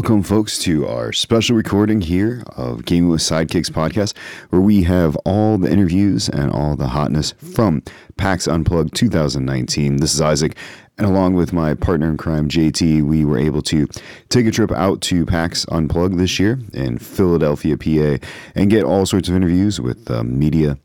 Welcome, folks, to our special recording here of Gaming with Sidekicks podcast, where we have all the interviews and all the hotness from PAX Unplugged 2019. This is Isaac, and along with my partner in crime, JT, we were able to take a trip out to PAX Unplugged this year in Philadelphia, PA, and get all sorts of interviews with uh, media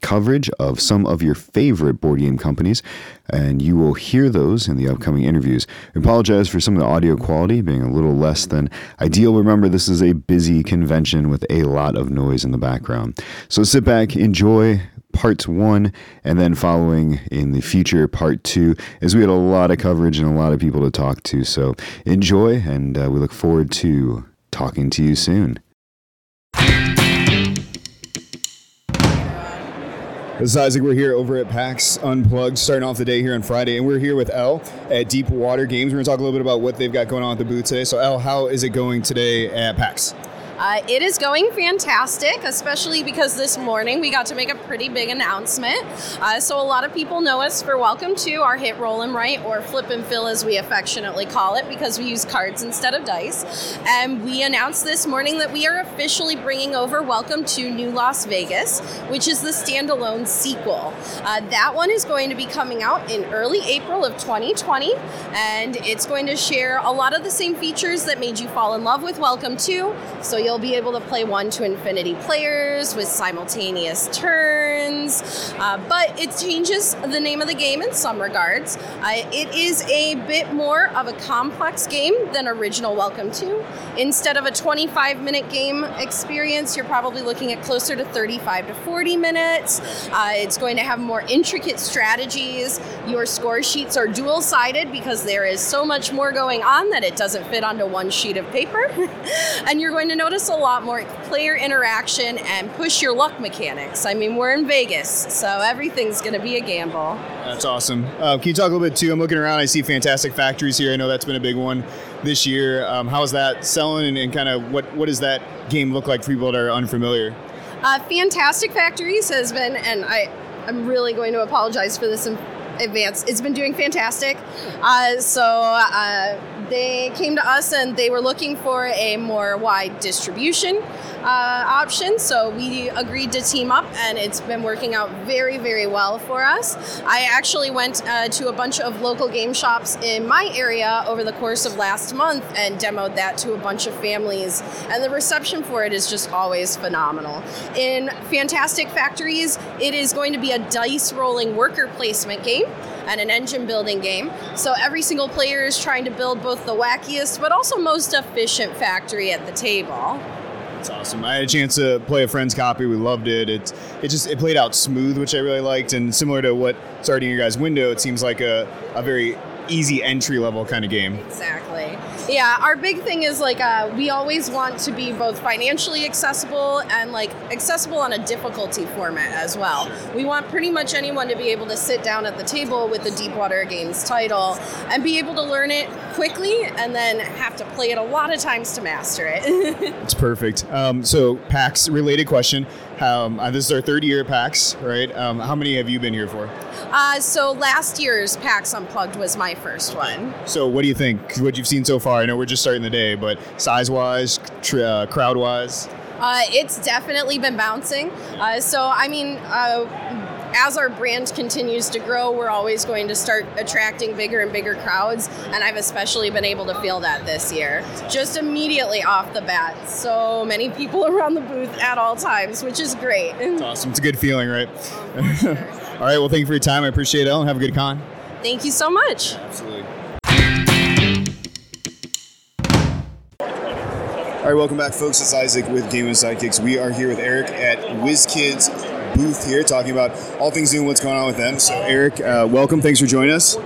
coverage of some of your favorite board game companies, and you will hear those in the upcoming interviews. We apologize for some of the audio quality being a little less than ideal. Remember, this is a busy convention with a lot of noise in the background. So sit back, enjoy part one, and then following in the future part two, as we had a lot of coverage and a lot of people to talk to. So enjoy, and uh, we look forward to talking to you soon. This is Isaac. We're here over at PAX Unplugged, starting off the day here on Friday, and we're here with Elle at Deep Water Games. We're going to talk a little bit about what they've got going on at the booth today. So, Elle, how is it going today at PAX? Uh, it is going fantastic, especially because this morning we got to make a pretty big announcement. Uh, so, a lot of people know us for Welcome to our hit Roll and Write, or Flip and Fill as we affectionately call it, because we use cards instead of dice. And we announced this morning that we are officially bringing over Welcome to New Las Vegas, which is the standalone sequel. Uh, that one is going to be coming out in early April of 2020, and it's going to share a lot of the same features that made you fall in love with Welcome to. So, you'll You'll be able to play one to infinity players with simultaneous turns, uh, but it changes the name of the game in some regards. Uh, it is a bit more of a complex game than original Welcome to. Instead of a 25 minute game experience, you're probably looking at closer to 35 to 40 minutes. Uh, it's going to have more intricate strategies. Your score sheets are dual sided because there is so much more going on that it doesn't fit onto one sheet of paper. and you're going to notice a lot more player interaction and push your luck mechanics. I mean, we're in Vegas, so everything's going to be a gamble. That's awesome. Uh, can you talk a little bit too? I'm looking around. I see fantastic factories here. I know that's been a big one this year. Um, how is that selling, and, and kind of what what does that game look like for people that are unfamiliar? Uh, fantastic factories has been, and I I'm really going to apologize for this in advance. It's been doing fantastic. Uh, so. Uh, they came to us and they were looking for a more wide distribution uh, option. So we agreed to team up, and it's been working out very, very well for us. I actually went uh, to a bunch of local game shops in my area over the course of last month and demoed that to a bunch of families, and the reception for it is just always phenomenal. In Fantastic Factories, it is going to be a dice rolling worker placement game and an engine building game. So every single player is trying to build both the wackiest but also most efficient factory at the table. That's awesome. I had a chance to play a friend's copy. We loved it. It it just it played out smooth, which I really liked, and similar to what starting your guys' window, it seems like a, a very easy entry level kind of game. Exactly. Yeah, our big thing is like uh, we always want to be both financially accessible and like accessible on a difficulty format as well. Sure. We want pretty much anyone to be able to sit down at the table with the Deepwater Games title and be able to learn it quickly and then have to play it a lot of times to master it. it's perfect. Um, so, PAX related question. Um, uh, this is our third year at PAX, right? Um, how many have you been here for? Uh, so last year's PAX Unplugged was my first one. So what do you think? What you've seen so far? I know we're just starting the day, but size-wise, tr- uh, crowd-wise. Uh, it's definitely been bouncing. Uh, so I mean uh, as our brand continues to grow, we're always going to start attracting bigger and bigger crowds. And I've especially been able to feel that this year. Just immediately off the bat. So many people around the booth at all times, which is great. It's awesome. It's a good feeling, right? all right. Well, thank you for your time. I appreciate it, and have a good con. Thank you so much. Absolutely. All right, welcome back, folks. It's Isaac with Game of Sidekicks. We are here with Eric at WizKids booth here talking about all things new and what's going on with them. So, Eric, uh, welcome. Thanks for joining us.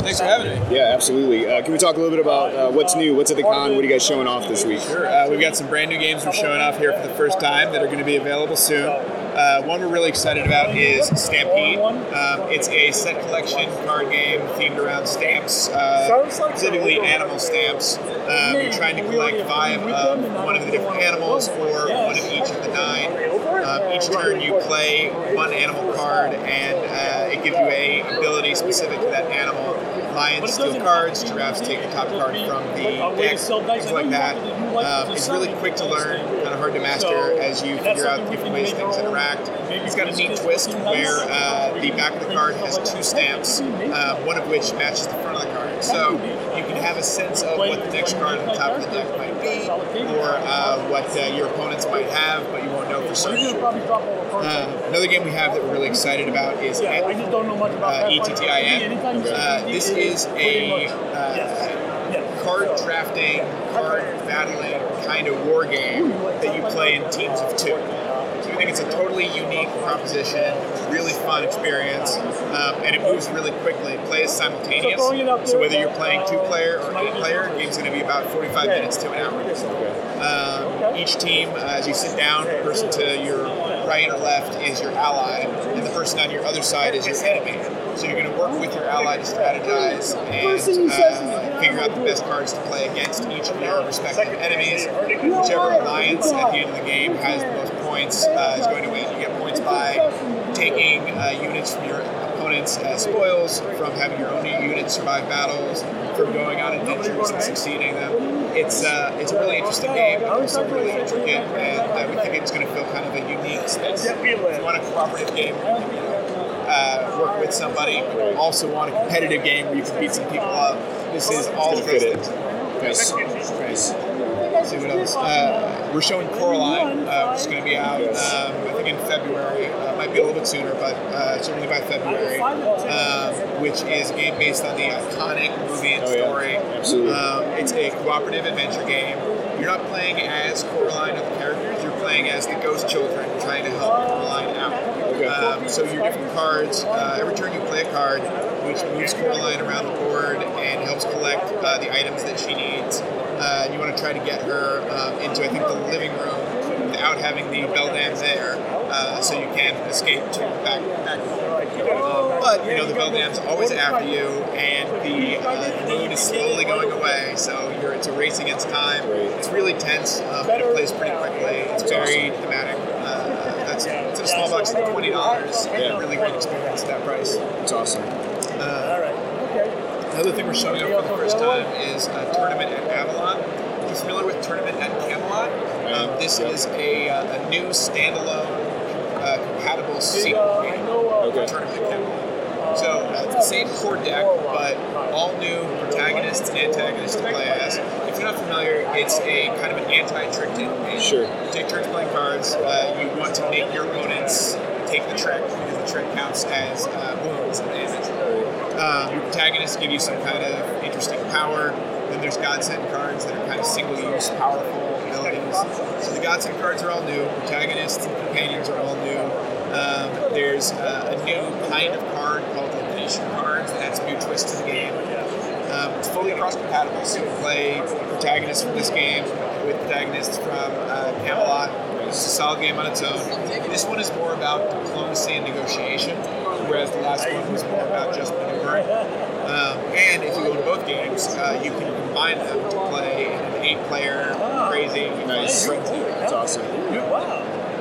Thanks for having me. Yeah, absolutely. Uh, can we talk a little bit about uh, what's new? What's at the con? What are you guys showing off this week? Sure. Uh, we've got some brand new games we're showing off here for the first time that are going to be available soon. Uh, one we're really excited about is Stampede. Um, it's a set collection card game themed around stamps, uh, specifically animal stamps. Um, you're trying to collect five of one of the different animals or one of each of. Um, each turn you play one animal card, and uh, it gives you a ability specific to that animal lions steal cards, giraffes take the top card from the deck, things like that. Um, it's really quick to learn, kind of hard to master as you figure out different ways things interact. It's got a neat twist where uh, the back of the card has two stamps, uh, one of which matches the front of the card. So you can have a sense of what the next card on the top of the deck might be, or uh, what uh, your opponents might have, but you won't know for certain. Uh, another game we have that we're really excited about is uh, ETTIN. Uh, this is a uh, card drafting, card battling kind of war game that you play in teams of two. So we think it's a totally unique proposition, really fun experience, um, and it moves really quickly. It plays simultaneous, so whether you're playing two player or eight player, the game's going to be about 45 minutes to an hour. Um, each team, uh, as you sit down, the person to your right or left is your ally, and the person on your other side is your enemy. So you're going to work with your ally to strategize and uh, figure out the best cards to play against each of your respective enemies. Whichever alliance at the end of the game has the most points uh, is going to win. You get points by taking uh, units from your opponents as spoils, from having your own units survive battles, from going on adventures and succeeding them. It's uh, it's a really interesting game, but also really intricate, and uh, we think it's going to feel kind of a unique space. If you want a cooperative game, where you can, uh, work with somebody, but also want a competitive game where you can beat some people up. This is all of those things. Nice. Nice. Let's see what else. Uh, we're showing Coraline, uh, which is going to be out, um, I think, in February. Uh, might be a little bit sooner, but uh, certainly by February. Um, which is a game based on the iconic movie and story. Oh, yeah. Absolutely. Um, it's a cooperative adventure game. You're not playing as Coraline or the characters. You're playing as the ghost children trying to help Coraline out. Um, so your different cards. Uh, every turn you play a card, which moves Coraline around the board and helps collect uh, the items that she needs. Uh, you want to try to get her um, into, I think, the living room without having the beldam there, uh, so you can escape to back back. But you know the beldam's always after you, and the, uh, moon is slowly going away. So you're it's a race against time. It's really tense, um, but it plays pretty quickly. It's very thematic. Uh, that's it's a small box, like twenty dollars, a really great experience at that price. It's awesome. Another thing we're showing up for the first time is a tournament at Avalon. If you're familiar with Tournament at Camelot, um, this is a, uh, a new standalone uh, compatible sequel game Okay. for Tournament at Camelot. So uh, it's the same core deck, but all new protagonists and antagonists to play as. If you're not familiar, it's a kind of an anti-trick taking game. Sure. You take turns playing cards. Uh, you want to make your opponents take the trick because the trick counts as uh, wounds and damage. Um, your protagonists give you some kind of interesting power. Then there's godsend cards that are kind of single-use, powerful abilities. So the godsend cards are all new. Protagonists and companions are all new. Um, there's uh, a new kind of card called location cards that adds a new twist to the game. Um, it's fully cross-compatible, so you can play protagonists from this game with protagonists from uh, Camelot. It's a solid game on its own. This one is more about diplomacy and negotiation, whereas the last one was more about just maneuvering. Um, and if you own both games, uh, you can combine them to play in an eight-player crazy Nice. frenzy. It's awesome.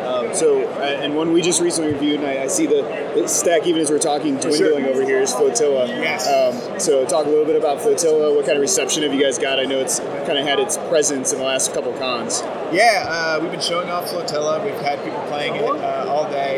Um, so, uh, and one we just recently reviewed, and I, I see the, the stack, even as we're talking, dwindling over here, is Flotilla. Yes. Um, so, talk a little bit about Flotilla. What kind of reception have you guys got? I know it's kind of had its presence in the last couple cons. Yeah, uh, we've been showing off Flotilla. We've had people playing it uh, all day.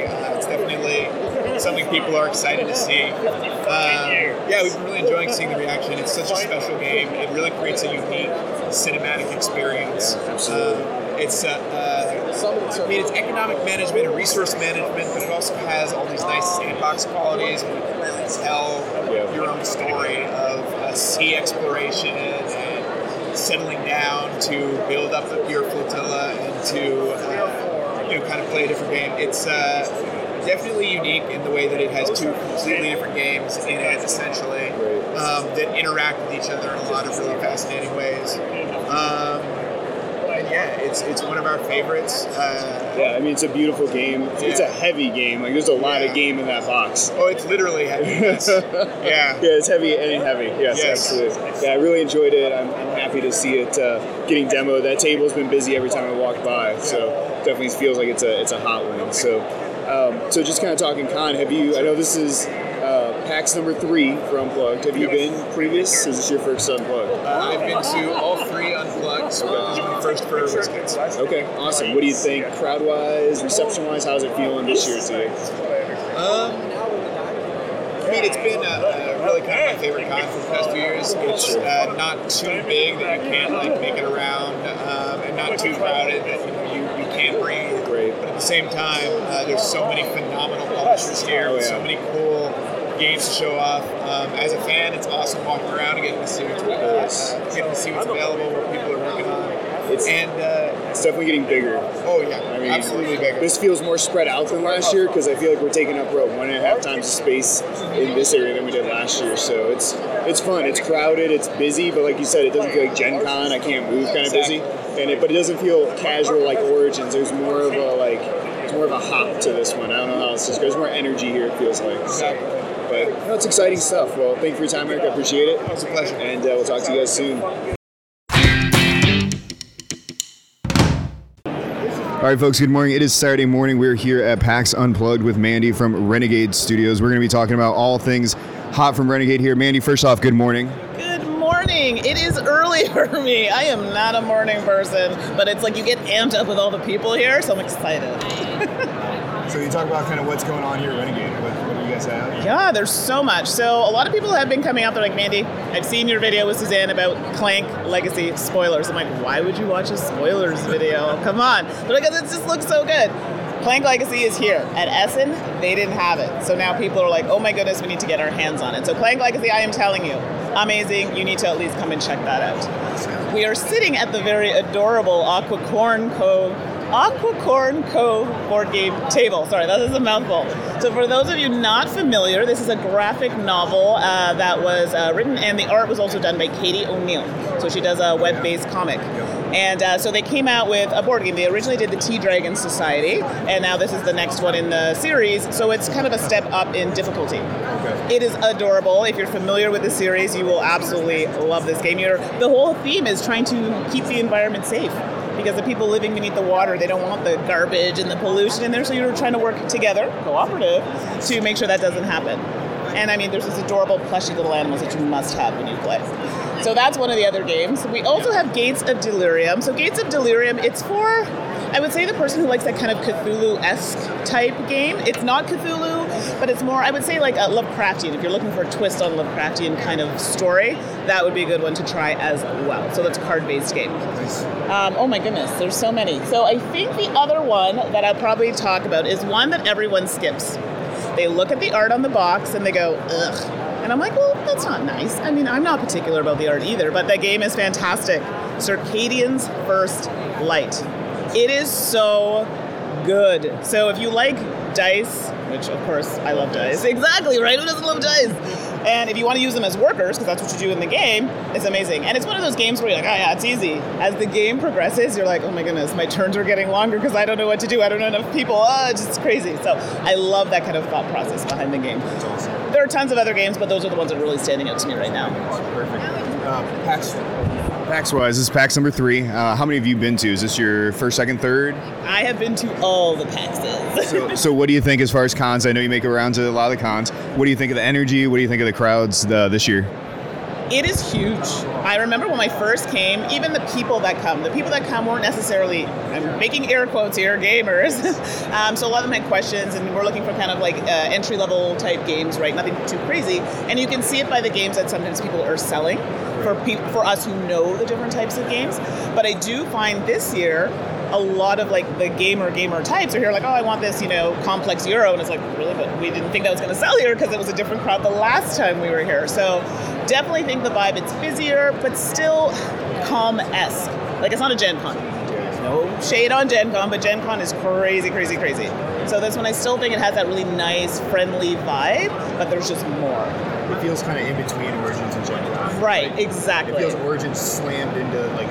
Something people are excited to see. Um, yeah, we've been really enjoying seeing the reaction. It's such a special game. It really creates a unique cinematic experience. Um, it's uh, uh, I mean, it's economic management and resource management, but it also has all these nice sandbox qualities. And you can really tell Yeah. your own story of uh, sea exploration and settling down to build up your flotilla and to uh, you know kind of play a different game. It's uh, definitely unique in the way that it has two completely different games in it, essentially, um, that interact with each other in a lot of really fascinating ways. Um, and yeah, it's it's one of our favorites. Uh, Yeah, I mean, it's a beautiful game. It's, it's a heavy game. Like, there's a lot Yeah. of game in that box. oh, it's literally heavy. Yeah. Yeah, it's heavy and heavy. Yes, Yes. absolutely. Yeah, I really enjoyed it. I'm, I'm happy to see it uh, getting demoed. That table's been busy every time I walk by, so definitely feels like it's a it's a hot one. So, um, so just kind of talking con. Have you? I know this is uh, PAX number three for Unplugged. Have you been previous? Or is this your first Unplugged? Uh, I've been to all three Unplugged, so this is my first for WizKids. Okay, awesome. What do you think, crowd wise, reception wise? How's it feeling this year to you? Um, I mean, it's been a, uh, really kind of my favorite con for the past few years. It's uh, not too big that you can't like make it around, um, and not too crowded that you know you, you can't breathe. Great. But at the same time, uh, there's so many phenomenal publishers here, with so many cool games to show off. Um, as a fan, it's awesome walking around and getting to see what's, uh, getting to see what's available, what people are working on, It's, and uh, it's definitely getting bigger. oh yeah, I mean, absolutely bigger. This feels more spread out than last year because I feel like we're taking up about one and a half times the space in this area than we did last year. So it's it's fun. It's crowded. It's busy, but like you said, it doesn't feel like Gen Con. I can't move kind of busy, and it, but it doesn't feel casual like Origins. There's more of a like more of a hop to this one. I don't know how else to describe. There's more energy here. It feels like. So, Exactly. but no, it's exciting stuff. Well, thank you for your time, Eric. I appreciate it. It's a pleasure. And uh, we'll talk to you guys soon. All right, folks, good morning. It is Saturday morning. We're here at PAX Unplugged with Mandy from Renegade Studios. We're going to be talking about all things hot from Renegade here. Mandy, first off, good morning. Good morning. It is early for me. I am not a morning person, but it's like you get amped up with all the people here, so I'm excited. So you talk about kind of what's going on here at Renegade. What, what do you guys have? Yeah, there's so much. So a lot of people have been coming out. They're like, Mandy, I've seen your video with Suzanne about Clank Legacy spoilers. I'm like, why would you watch a spoilers video? Come on. They're like, it just looks so good. Clank Legacy is here. At Essen, they didn't have it. So now people are like, oh my goodness, we need to get our hands on it. So Clank Legacy, I am telling you, amazing. You need to at least come and check that out. We are sitting at the very adorable Aquicorn Cove Aquicorn Cove board game table. Sorry, that is a mouthful. So, for those of you not familiar, this is a graphic novel uh, that was uh, written, and the art was also done by Katie O'Neill. So, she does a web based comic. And uh, so they came out with a board game. They originally did the Tea Dragon Society, and now this is the next one in the series. So it's kind of a step up in difficulty. It is adorable. If you're familiar with the series, you will absolutely love this game. You're, the whole theme is trying to keep the environment safe because the people living beneath the water, they don't want the garbage and the pollution in there. So you're trying to work together, cooperative, to make sure that doesn't happen. And I mean, there's these adorable, plushy little animals that you must have when you play. So that's one of the other games. We also have Gates of Delirium. So Gates of Delirium, it's for, I would say, the person who likes that kind of Cthulhu-esque type game. It's not Cthulhu, but it's more, I would say, like a Lovecraftian. If you're looking for a twist on Lovecraftian kind of story, that would be a good one to try as well. So that's a card-based game. Um, oh my goodness, there's so many. So I think the other one that I'll probably talk about is one that everyone skips. They look at the art on the box and they go, ugh. And I'm like, well, that's not nice. I mean, I'm not particular about the art either, but that game is fantastic. Circadians First Light. It is so good. So if you like dice, which of course I love dice, exactly, right? Who doesn't love dice? And if you want to use them as workers, because that's what you do in the game, it's amazing. And it's one of those games where you're like, oh yeah, it's easy. As the game progresses, you're like, oh my goodness, my turns are getting longer because I don't know what to do. I don't know enough people. Oh, it's just crazy. So I love that kind of thought process behind the game. There are tons of other games, but those are the ones that are really standing out to me right now. Perfect. Uh. PAX wise, this is PAX number three. Uh, how many have you been to? Is this your first, second, third? I have been to all the PAXs. So, so what do you think as far as cons? I know you make it around to a lot of the cons. What do you think of the energy? What do you think of the crowds uh, this year? It is huge. I remember when I first came, even the people that come, the people that come weren't necessarily, I'm making air quotes here, gamers. um, so a lot of them had questions, and we're looking for kind of like uh, entry level type games, right? Nothing too crazy. And you can see it by the games that sometimes people are selling for, pe- for us who know the different types of games. But I do find this year, a lot of like the gamer gamer types are here like oh i want this you know complex euro and it's like really? But we didn't think that was going to sell here because it was a different crowd the last time we were here. So definitely think the vibe it's busier but still calm-esque like it's not a gen con. No shade on gen con but gen con is crazy crazy crazy. So this one i still think it has that really nice friendly vibe but there's just more. It feels kind of in between Origins and Gen Con. right exactly It feels Origins slammed into like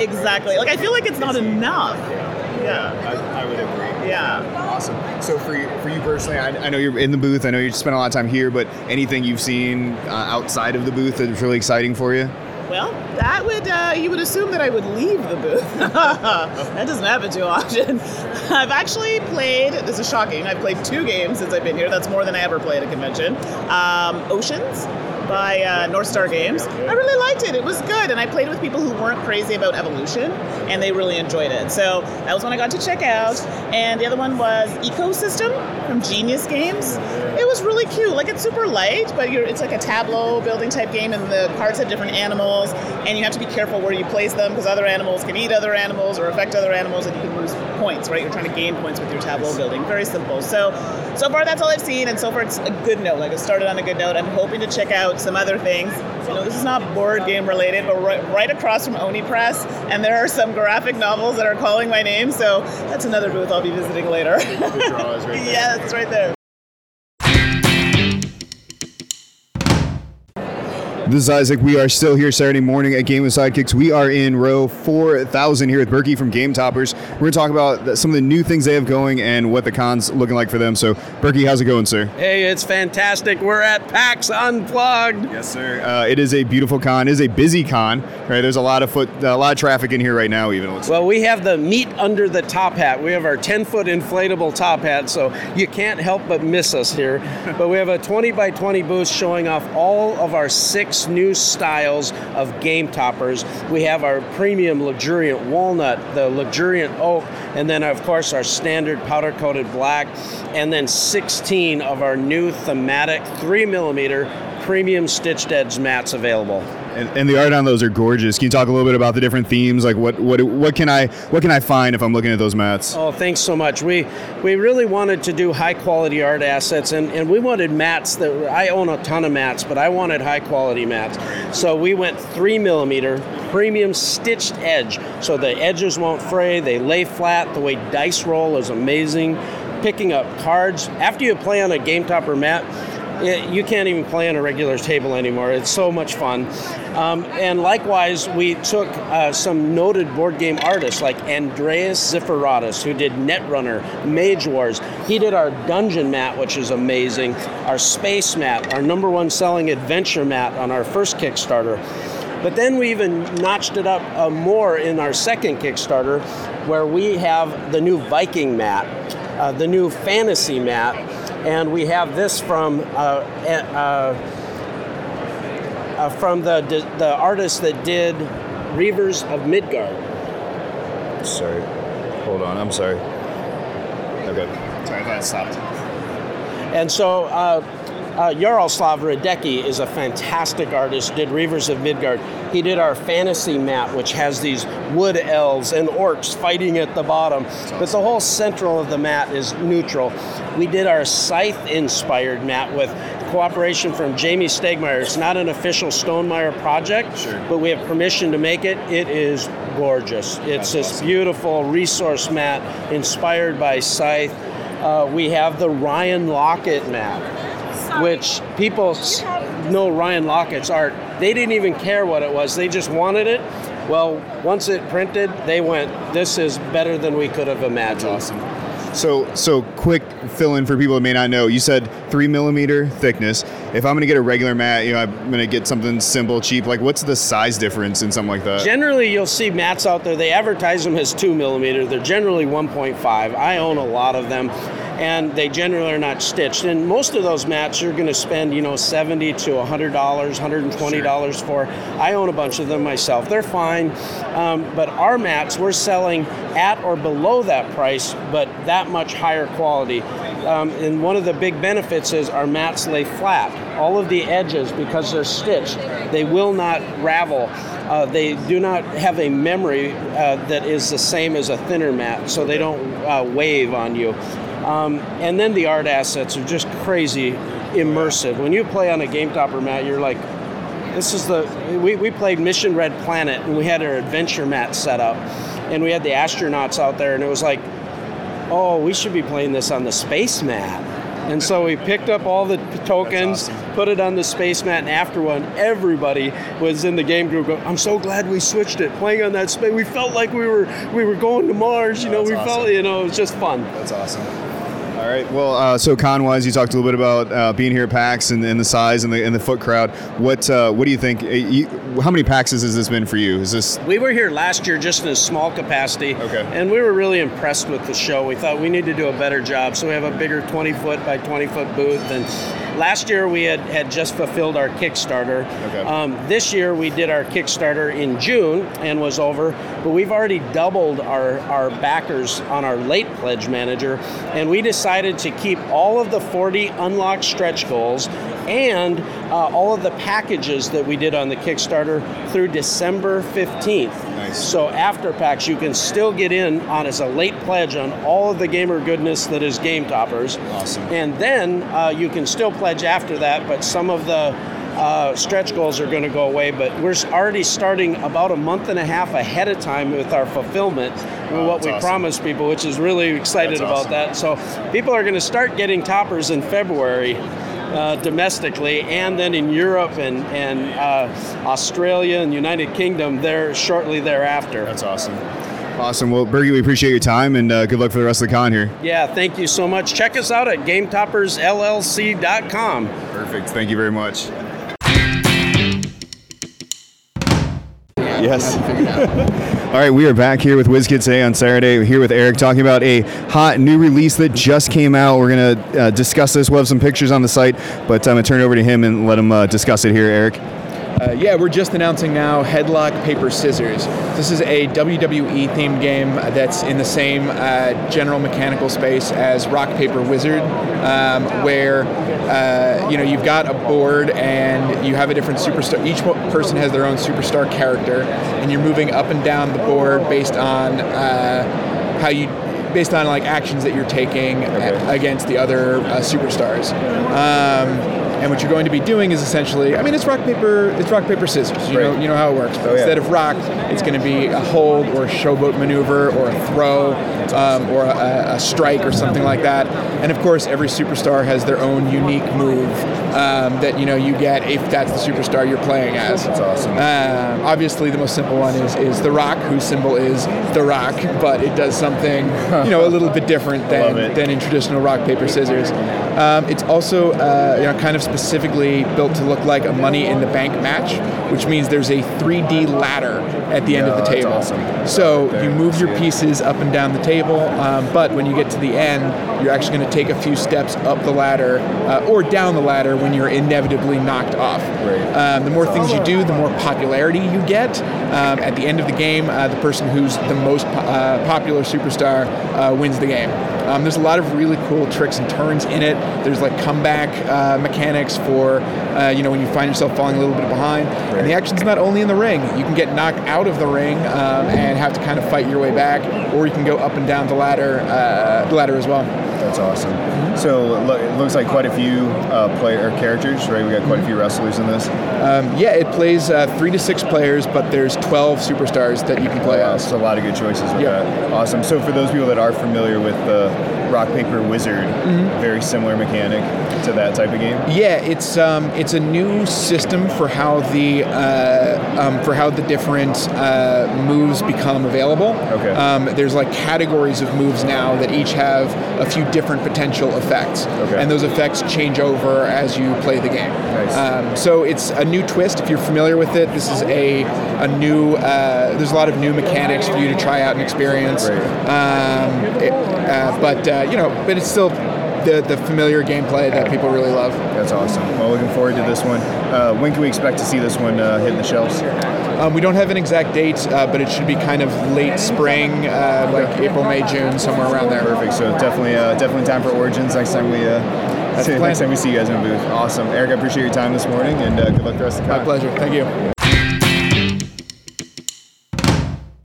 exactly like i feel like it's not enough Yeah, yeah I, I would agree. yeah Awesome. So for you, for you personally, I, I know you're in the booth. I know you spent a lot of time here, but anything you've seen uh, outside of the booth that's really exciting for you? Well, that would uh, you would assume that I would leave the booth. that doesn't happen too often. I've actually played. This is shocking. I've played two games since I've been here. That's more than I ever play at a convention. Um, Oceans by uh, North Star Games. I really liked it. It was good, and I played with people who weren't crazy about evolution, and they really enjoyed it. So that was one I got to check out. And the other one was Ecosystem from Genius Games. It was really cute. Like it's super light, but it's like a tableau building type game, and the cards have different animals, and you have to be careful where you place them because other animals can eat other animals or affect other animals, and you can lose points. Right? You're trying to gain points with your tableau building. Very simple. So so far that's all I've seen, and so far it's a good note. Like it started on a good note. I'm hoping to check out some other things. You know, this is not board game related, but right, right across from Oni Press, and there are some graphic novels that are calling my name. So that's another booth I'll be visiting later. The draw is right there. yeah, it's right there. This is Isaac. We are still here Saturday morning at Game of Sidekicks. We are in row 4000 here with Berkey from Game Toppers. We're going to talk about some of the new things they have going and what the con's looking like for them. So, Berkey, how's it going, sir? Hey, it's fantastic. We're at PAX Unplugged. Yes, sir. Uh, it is a beautiful con. It is a busy con. Right? There's a lot of foot, a lot of traffic in here right now. Even Well, we have the meat under the top hat. We have our 10 foot inflatable top hat, so you can't help but miss us here. but we have a 20 by 20 booth showing off all of our six new styles of game toppers. We have our premium luxuriant walnut, the luxuriant oak, and then, of course, our standard powder coated black, and then 16 of our new thematic 3 millimeter premium stitched edge mats available. And, and the art on those are gorgeous. Can you talk a little bit about the different themes? Like what what what can I what can I find if I'm looking at those mats? Oh, thanks so much. We we really wanted to do high quality art assets, and, and we wanted mats that I own a ton of mats, but I wanted high quality mats. So we went three millimeter premium stitched edge, so the edges won't fray. They lay flat. The way dice roll is amazing. Picking up cards after you play on a game topper mat. It- you can't even play on a regular table anymore. It's so much fun. Um, and likewise, we took uh, some noted board game artists like Andreas Zafiratos, who did Netrunner, Mage Wars. He did our dungeon mat, which is amazing, our space mat, our number one selling adventure mat on our first Kickstarter. But then we even notched it up uh, more in our second Kickstarter, where we have the new Viking mat, uh, the new fantasy mat, and we have this from uh, uh, uh, from the the artist that did Reavers of Midgard. Sorry. Hold on. I'm sorry. Okay. Sorry, I thought it stopped. And so uh, uh, Yaroslav Radeckyi is a fantastic artist, did Reavers of Midgard. He did our fantasy map, which has these wood elves and orcs fighting at the bottom. But the whole central of the mat is neutral. We did our scythe inspired map with cooperation from Jamey Stegmaier. It's not an official Stonemaier project, Sure. but we have permission to make it. It is gorgeous. It's this beautiful resource mat inspired by Scythe. Uh, we have the Ryan Laukat map, which people s- know Ryan Laukat's art. They didn't even care what it was, they just wanted it. Well, once it printed, they went, This is better than we could have imagined. Awesome. So, so quick fill in for people that may not know. You said three millimeter thickness. If I'm to get a regular mat, you know, I'm to get something simple, cheap. Like, what's the size difference in something like that? Generally, you'll see mats out there. They advertise them as two millimeter. They're generally 1.5. I own a lot of them, and they generally are not stitched. And most of those mats, you're to spend, you know, 70 to 100 dollars, 120 dollars for. I own a bunch of them myself. They're fine, um, but our mats we're selling at or below that price, but that much higher quality. Um, and one of the big benefits is our mats lay flat. All of the edges, because they're stitched, they will not ravel. Uh, they do not have a memory uh, that is the same as a thinner mat, so they don't uh, wave on you. Um, and then the art assets are just crazy immersive. When you play on a Game Topper mat, you're like, this is the we, we played Mission Red Planet and we had our adventure mat set up and we had the astronauts out there and it was like oh we should be playing this on the space mat and so we picked up all the tokens awesome. put it on the space mat and after one everybody was in the game group go, i'm so glad we switched it playing on that space we felt like we were we were going to mars you know That's we awesome. felt you know it was just fun That's awesome. All right. Well, uh, so con wise, you talked a little bit about uh, being here at PAX and, and the size and the and the foot crowd. What uh, what do you think? You, how many PAXs has this been for you? Is this We were here last year just in a small capacity, Okay. and we were really impressed with the show. We thought we need to do a better job, so we have a bigger 20 foot by 20 foot booth. And last year we had, had just fulfilled our Kickstarter. Okay. Um, this year we did our Kickstarter in June and was over, but we've already doubled our, our backers on our late pledge manager, and we decided to keep all of the 40 unlocked stretch goals and uh, all of the packages that we did on the Kickstarter through December 15th. Nice. So after PAX, you can still get in on as a late pledge on all of the gamer goodness that is Game Toppers. Awesome. And then uh, you can still pledge after that, but some of the uh, stretch goals are going to go away. But we're already starting about a month and a half ahead of time with our fulfillment, with Oh, what we awesome. promised people, which is really excited That's about awesome. that. So people are going to start getting toppers in February. Uh, domestically, and then in Europe and, and uh, Australia and United Kingdom, there shortly thereafter. That's awesome. Awesome. Well, Bergie, we appreciate your time and uh, good luck for the rest of the con here. Yeah, thank you so much. Check us out at GameToppersLLC.com. Perfect. Thank you very much. Yes. All right, we are back here with WizKids today on Saturday. We're here with Eric talking about a hot new release that just came out. We're going to uh, discuss this. We'll have some pictures on the site, but I'm going to turn it over to him and let him uh, discuss it here, Eric. Uh, yeah, we're just announcing now Headlock Paper Scissors. This is a WWE themed game that's in the same uh, general mechanical space as Rock Paper Wizard, um, where uh, you know you've got a board and you have a different superstar. Each person has their own superstar character, and you're moving up and down the board based on uh, how you based on like actions that you're taking a- against the other uh, superstars. Um, and what you're going to be doing is essentially, I mean, it's rock paper, it's rock paper scissors. You know, you know how it works. But Oh, yeah. instead of rock, it's going to be a hold or a showboat maneuver or a throw um, or a, a strike or something like that. And of course, every superstar has their own unique move um, that you know you get if that's the superstar you're playing as. That's awesome. Um, obviously, the most simple one is is the Rock, whose symbol is the Rock, but it does something you know a little bit different than than in traditional rock paper scissors. Um, it's also uh, you know kind of specifically built to look like a Money in the Bank match, which means there's a 3D ladder at the end of the table. awesome. So there. you move your pieces up and down the table, um, but when you get to the end, you're actually going to take a few steps up the ladder uh, or down the ladder when you're inevitably knocked off. Right. Um, the more things you do, the more popularity you get. Um, at the end of the game, uh, the person who's the most po- uh, popular superstar uh, wins the game. Um, there's a lot of really cool tricks and turns in it. There's like comeback uh, mechanics for, uh, you know, when you find yourself falling a little bit behind. And the action's not only in the ring. You can get knocked out of the ring um, and have to kind of fight your way back, or you can go up and down the ladder, uh, the ladder as well. That's awesome. So lo- it looks like quite a few uh, player characters, right? We got quite a few wrestlers in this. Um, yeah, it plays uh, three to six players, but there's 12 superstars that you can play Yeah, as. so a lot of good choices with Yeah. that. Awesome. So for those people that are familiar with the rock paper wizard, very similar mechanic to that type of game. Yeah, it's um, it's a new system for how the uh, um, for how the different uh, moves become available. Okay. Um, there's like categories of moves now that each have a few different potential effects, Okay. and those effects change over as you play the game. Nice. Um, so it's a new twist. If you're familiar with it, this is a a new. Uh, there's a lot of new mechanics for you to try out and experience. Right. Um, it- uh, but uh, you know, but it's still the the familiar gameplay that people really love. That's awesome. Well, looking forward to this one. Uh, when can we expect to see this one uh, hit the shelves? Um, we don't have an exact date, uh, but it should be kind of late spring, uh, like April, May, June, somewhere around there. Perfect. So definitely, uh, definitely time for Origins next time we. Uh, That's see- next time we see you guys in the booth. Awesome, Eric. I appreciate your time this morning, and uh, good luck the rest of the My pleasure. Thank you.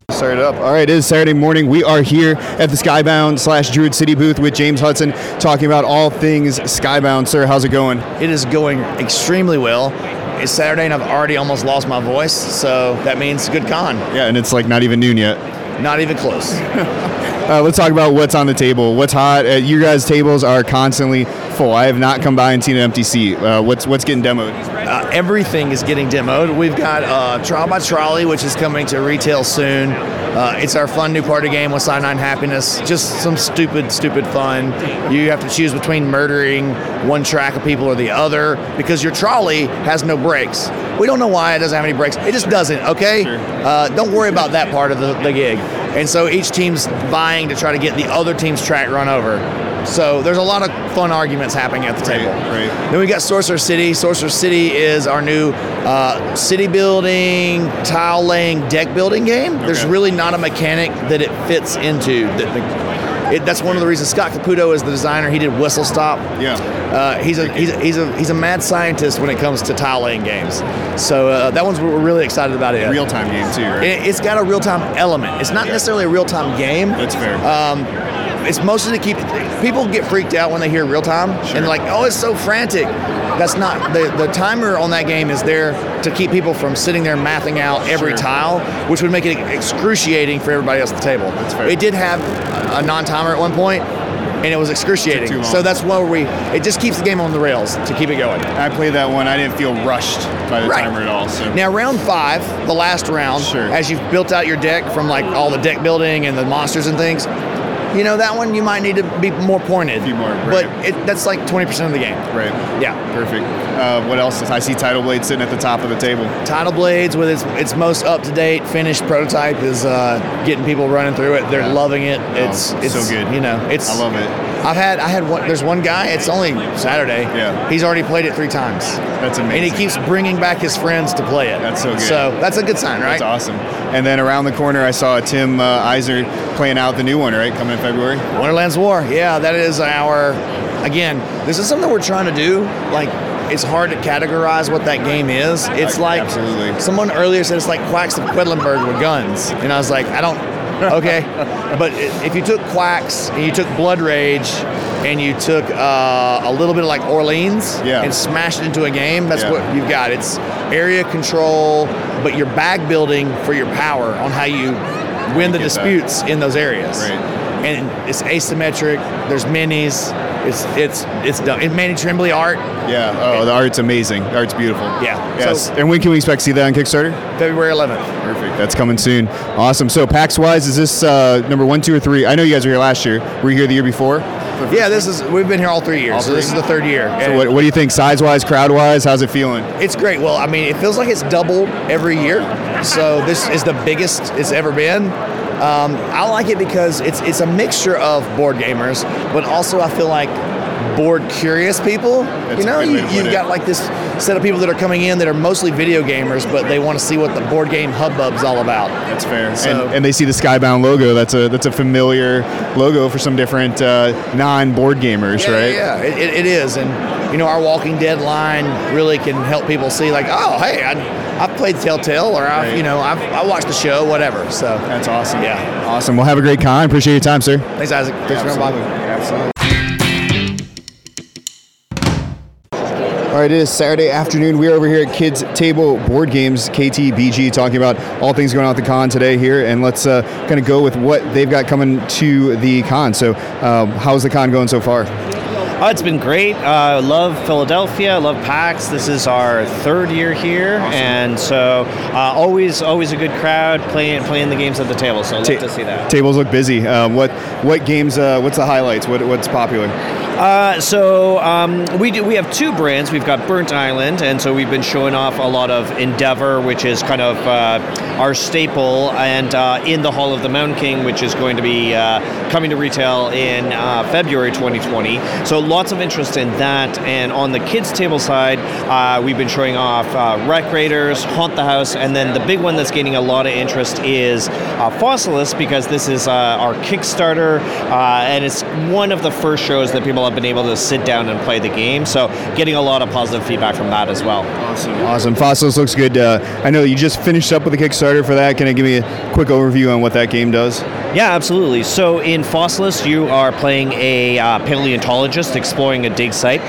Start it up. All right, it is Saturday morning. We are here at the Skybound slash Druid City booth with James Hudson, talking about all things Skybound. Sir, how's it going? It is going extremely well. It's Saturday and I've already almost lost my voice, so that means good con. Yeah, and it's like not even noon yet. Not even close. Uh, let's talk about what's on the table. What's hot? Uh, your guys' tables are constantly full. I have not come by and seen an empty seat. Uh, what's what's getting demoed? Uh, everything is getting demoed. We've got uh, Trial by Trolley, which is coming to retail soon. Uh, it's our fun new party game with sign Cyanide Happiness. Just some stupid, stupid fun. You have to choose between murdering one track of people or the other because your trolley has no brakes. We don't know why it doesn't have any brakes. It just doesn't, okay? Uh, don't worry about that part of the, the gig. And so each team's vying to try to get the other team's track run over. So there's a lot of fun arguments happening at the table. right. Then we got Sorcerer City. Sorcerer City is our new uh, city building, tile laying, deck building game. There's really not a mechanic that it fits into. The, the, it, that's one of the reasons Scott Caputo is the designer. He did Whistle Stop. Yeah. Uh, he's a he's a, he's a he's a mad scientist when it comes to tile laying games. So uh, that one's what we're really excited about it. Real time game too, right? It, it's got a real time element. It's not necessarily a real time game. That's fair. Um, it's mostly to keep people get freaked out when they hear real time and like, oh, it's so frantic. That's not the the timer on that game is there to keep people from sitting there mathing out every Sure. tile, which would make it excruciating for everybody else at the table. That's fair. It did have a non timer at one. And it was excruciating. So that's why we. It just keeps the game on the rails to keep it going. I played that one. I didn't feel rushed by the Right. timer at all. So Now, round five, the last round, Sure. as you've built out your deck from like all the deck building and the monsters and things, you know that one you might need to be more pointed. More, but it, that's like twenty percent of the game. right. Yeah, Perfect. Uh, what else? I see Tidal Blade sitting at the top of the table. Tidal Blades with its its most up to date finished prototype is uh, getting people running through it. They're Yeah. loving it. It's Oh, it's so good. You know, it's I love it. I've had I had one. There's one guy. It's only Saturday. Yeah. He's already played it three times. That's amazing. And he keeps bringing back his friends to play it. That's so good. So that's a good sign, right? That's awesome. And then around the corner, I saw Tim uh, Eisner playing out the new one, right? Coming in February. Wonderland's War. Yeah, that is our. Again, this is something we're trying to do. Like, it's hard to categorize what that game is. It's like Absolutely. someone earlier said it's like Quacks of Quedlinburg with guns, and I was like, I don't. Okay, but if you took Quacks and you took Blood Rage and you took uh, a little bit of like Orleans Yeah. and smashed it into a game, that's Yeah. what you've got. It's area control, but you're bag building for your power on how you win the get that. disputes in those areas Right. and it's asymmetric. There's minis. It's it's it's done. It's Manny Tremblay art. Yeah. Oh, the art's amazing. The art's beautiful. Yeah. Yes. So- and when can we expect to see that on Kickstarter? February 11th. Perfect. That's coming soon. Awesome. So PAX wise, is this uh, number one, two, or three? I know you guys were here last year. Were you here the year before? Yeah, this is we've been here all three years. All so this is the third year. So what, what do you think, size wise, crowd wise? How's it feeling? It's great. Well, I mean, it feels like it's doubled every year. So this is the biggest it's ever been. Um, I like it because it's it's a mixture of board gamers, but also I feel like board curious people. That's you know, you you've it. got like this set of people that are coming in that are mostly video gamers, but they want to see what the board game hubbub's all about. That's fair. So- and, and they see the Skybound logo. That's a that's a familiar logo for some different uh, non-board gamers, Yeah, right? Yeah, it, it, it is, and you know our Walking Dead line really can help people see like, oh, hey, I, I've played Telltale, or I've Right. you know I've I watched the show, whatever. So That's awesome. Yeah. Awesome. Well, have a great con. Appreciate your time, sir. thanks, Isaac. Thanks for coming by. Absolutely. All right, it is Saturday afternoon. We're over here at Kids Table Board Games, KTBG, talking about all things going on at the con today here. And let's uh, kind of go with what they've got coming to the con. So, um, how's the con going so far? Oh, it's been great. Uh, love Philadelphia. Love PAX. This is our third year here, and so uh, always, always a good crowd playing playing the games at the table. So love Ta- to see that. Tables look busy. Um, what what games? Uh, what's the highlights? What what's popular? Uh, so um, we do. We have two brands. We've got Burnt Island, and so we've been showing off a lot of Endeavor, which is kind of uh, our staple, and uh, in the Hall of the Mountain King, which is going to be uh, coming to retail in uh, February 2020. So lots of interest in that. And on the kids' table side, uh, we've been showing off uh, Wreck Raiders, Haunt the House, and then the big one that's gaining a lot of interest is uh, Fossilis because this is uh, our Kickstarter, uh, and it's one of the first shows that people have been able to sit down and play the game. So getting a lot of positive feedback from that as well. Awesome. Awesome. Fossilis looks good. Uh, I know you just finished up with the Kickstarter for that. Can I give me a quick overview on what that game does? Yeah, absolutely. So in Fossilis, you are playing a uh, paleontologist exploring a dig site.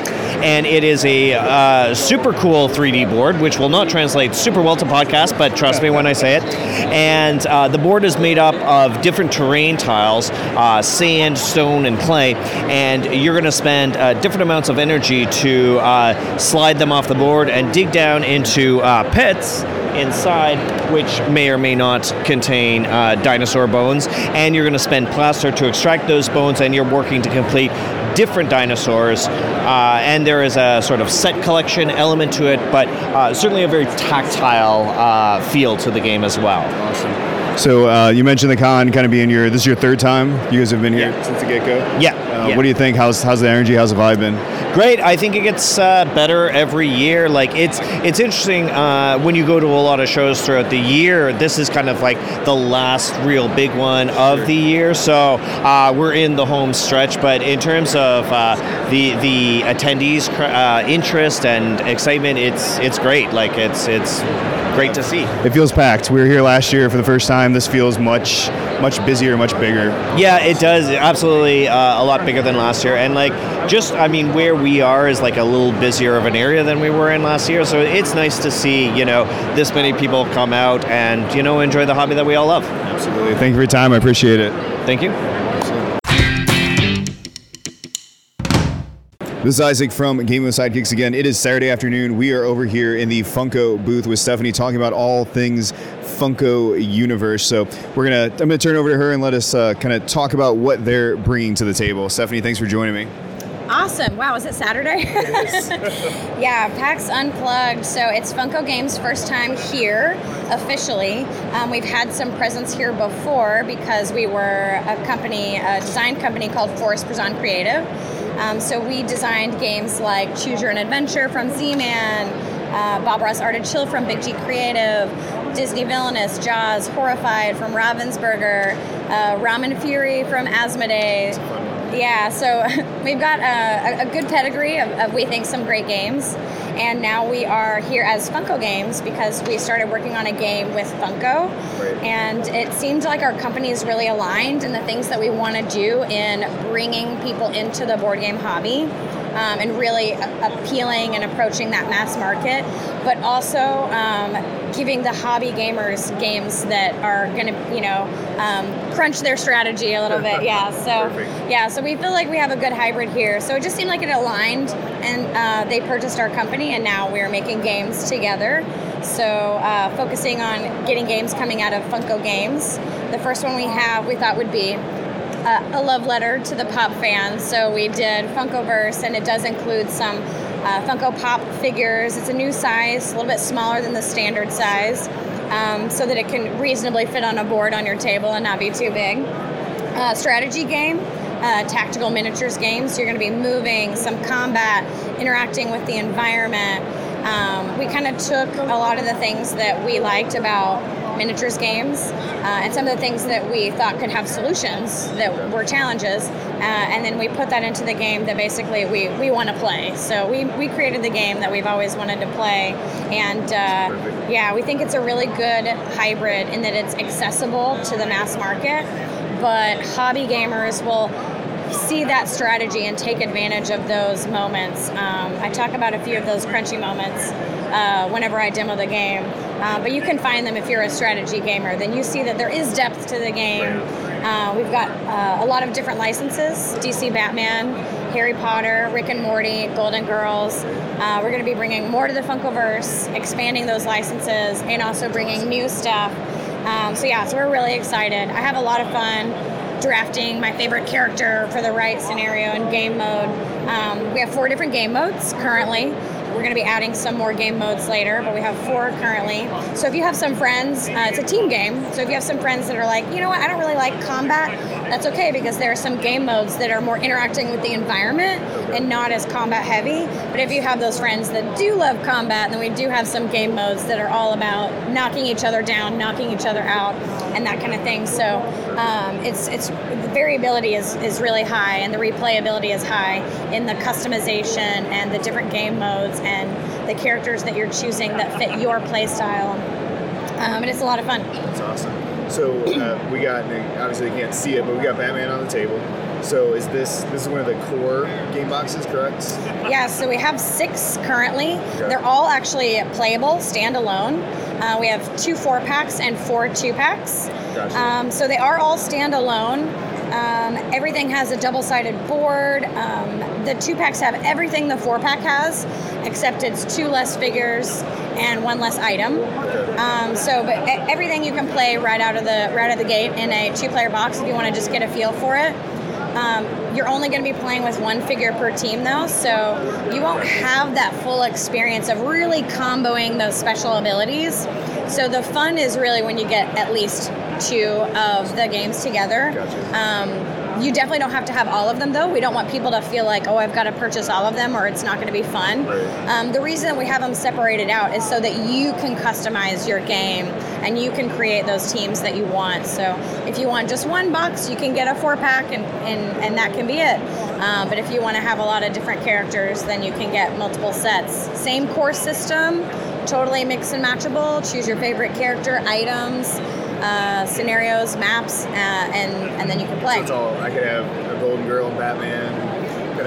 And it is a uh, super cool 3D board, which will not translate super well to podcast, but trust me when I say it. And uh, the board is made up of different terrain tiles, uh, sand, stone, and clay, and you're going to spend uh, different amounts of energy to uh, slide them off the board and dig down into uh, pits inside, which may or may not contain uh, dinosaur bones. And you're going to spend plaster to extract those bones, and you're working to complete different dinosaurs. Uh, and there is a sort of set collection element to it, but uh, certainly a very tactile uh, feel to the game as well. Awesome. So uh, you mentioned the con kind of being your this is your third time you guys have been here since the get go. Yeah. Yeah. What do you think? How's how's the energy? How's the vibe been? Great. I think it gets uh, better every year. Like it's it's interesting uh, when you go to a lot of shows throughout the year. This is kind of like the last real big one of the year. So uh, we're in the home stretch. But in terms of uh, the the attendees' cr- uh, interest and excitement, it's it's great. Like it's it's great to see. It feels packed. We were here last year for the first time. This feels much much busier, much bigger. Yeah, it does. Absolutely, uh, a lot bigger than last year, and like just, I mean, where we are is like a little busier of an area than we were in last year. So it's nice to see, you know, this many people come out and you know enjoy the hobby that we all love. Absolutely. Thank you for your time. I appreciate it. Thank you. This is Isaac from Game of Sidekicks again. It is Saturday afternoon. We are over here in the Funko booth with Stephanie talking about all things Funko universe. So we're gonna I'm gonna turn over to her and let us uh, kind of talk about what they're bringing to the table. Stephanie, thanks for joining me. Awesome. Wow, is it Saturday? yeah, PAX Unplugged. So it's Funko Games' first time here officially. Um, we've had some presence here before because we were a company, a design company called Forrest-Pruzan Creative. Um, so we designed games like Choose Your Own Adventure from Z-Man, uh, Bob Ross Art of Chill from Big G Creative, Disney Villainous, Jaws, Horrified from Ravensburger, uh, Ramen Fury from Asmodee. Yeah, so we've got a, a good pedigree of, of, we think, some great games. And now we are here as Funko Games because we started working on a game with Funko. And it seemed like our company is really aligned in the things that we want to do in bringing people into the board game hobby um, and really appealing and approaching that mass market, but also um, giving the hobby gamers games that are going to, you know, um, crunch their strategy a little bit. Yeah. So, yeah. So we feel like we have a good hybrid here. So it just seemed like it aligned, and uh, they purchased our company, and now we're making games together. So uh, focusing on getting games coming out of Funko Games. The first one we have, we thought would be uh, a love letter to the pop fans. So we did Funkoverse, and it does include some uh, Funko Pop figures. It's a new size, a little bit smaller than the standard size, um, so that it can reasonably fit on a board on your table and not be too big. Uh, strategy game. Uh, tactical miniatures games. So you're going to be moving, some combat, interacting with the environment. Um, we kind of took a lot of the things that we liked about miniatures games uh, and some of the things that we thought could have solutions that were challenges uh, and then we put that into the game that basically we, we want to play so we, we created the game that we've always wanted to play and uh, yeah we think it's a really good hybrid in that it's accessible to the mass market but hobby gamers will see that strategy and take advantage of those moments. Um, I talk about a few of those crunchy moments uh, whenever I demo the game, uh, but you can find them if you're a strategy gamer. Then you see that there is depth to the game. Uh, we've got uh, a lot of different licenses DC Batman, Harry Potter, Rick and Morty, Golden Girls. Uh, we're going to be bringing more to the Funkoverse, expanding those licenses, and also bringing new stuff. Um, so, yeah, so we're really excited. I have a lot of fun drafting my favorite character for the right scenario and game mode. Um, we have four different game modes currently. We're going to be adding some more game modes later, but we have four currently. So if you have some friends, uh, it's a team game. So if you have some friends that are like, you know what, I don't really like combat, that's okay because there are some game modes that are more interacting with the environment and not as combat heavy. But if you have those friends that do love combat, then we do have some game modes that are all about knocking each other down, knocking each other out, and that kind of thing. So um, it's it's the variability is, is really high and the replayability is high in the customization and the different game modes and the characters that you're choosing that fit your play style. Um, and it's a lot of fun. That's awesome. So uh, we got obviously you can't see it, but we got Batman on the table. So is this this is one of the core game boxes, correct? Yeah, so we have six currently. They're all actually playable, standalone. Uh, we have two four packs and four two packs. Gotcha. Um, so they are all standalone. Um, everything has a double sided board. Um, the two packs have everything the four pack has, except it's two less figures and one less item. Um, so, but everything you can play right out of the right out of the gate in a two player box if you want to just get a feel for it. Um, you're only going to be playing with one figure per team, though, so you won't have that full experience of really comboing those special abilities. So the fun is really when you get at least two of the games together. Um, you definitely don't have to have all of them, though. We don't want people to feel like, oh, I've got to purchase all of them or it's not going to be fun. Um, the reason we have them separated out is so that you can customize your game and you can create those teams that you want. So if you want just one box, you can get a four pack and, and, and that can be it. Um, but if you want to have a lot of different characters, then you can get multiple sets. Same core system, totally mix and matchable. Choose your favorite character, items, uh, scenarios, maps, uh, and, and then you can play. So it's all I could have a Golden Girl Batman.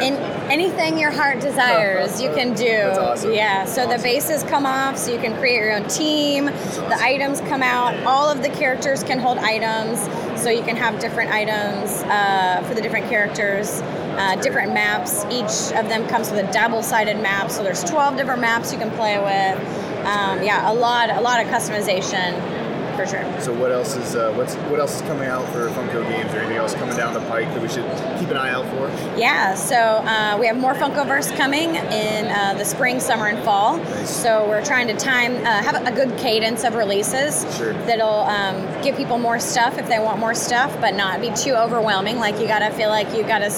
In anything your heart desires, you can do. That's awesome. Yeah. So the bases come off, so you can create your own team. The items come out. All of the characters can hold items, so you can have different items uh, for the different characters. Uh, different maps. Each of them comes with a double-sided map, so there's 12 different maps you can play with. Um, yeah, a lot, a lot of customization for sure. So what else is uh, what's what else is coming out for Funko Games or anything else coming down the pike that we should keep an eye out for? Yeah, so uh, we have more Funkoverse coming in uh, the spring, summer, and fall. So we're trying to time uh, have a good cadence of releases Sure. that'll um, give people more stuff if they want more stuff, but not be too overwhelming. Like you gotta feel like you gotta,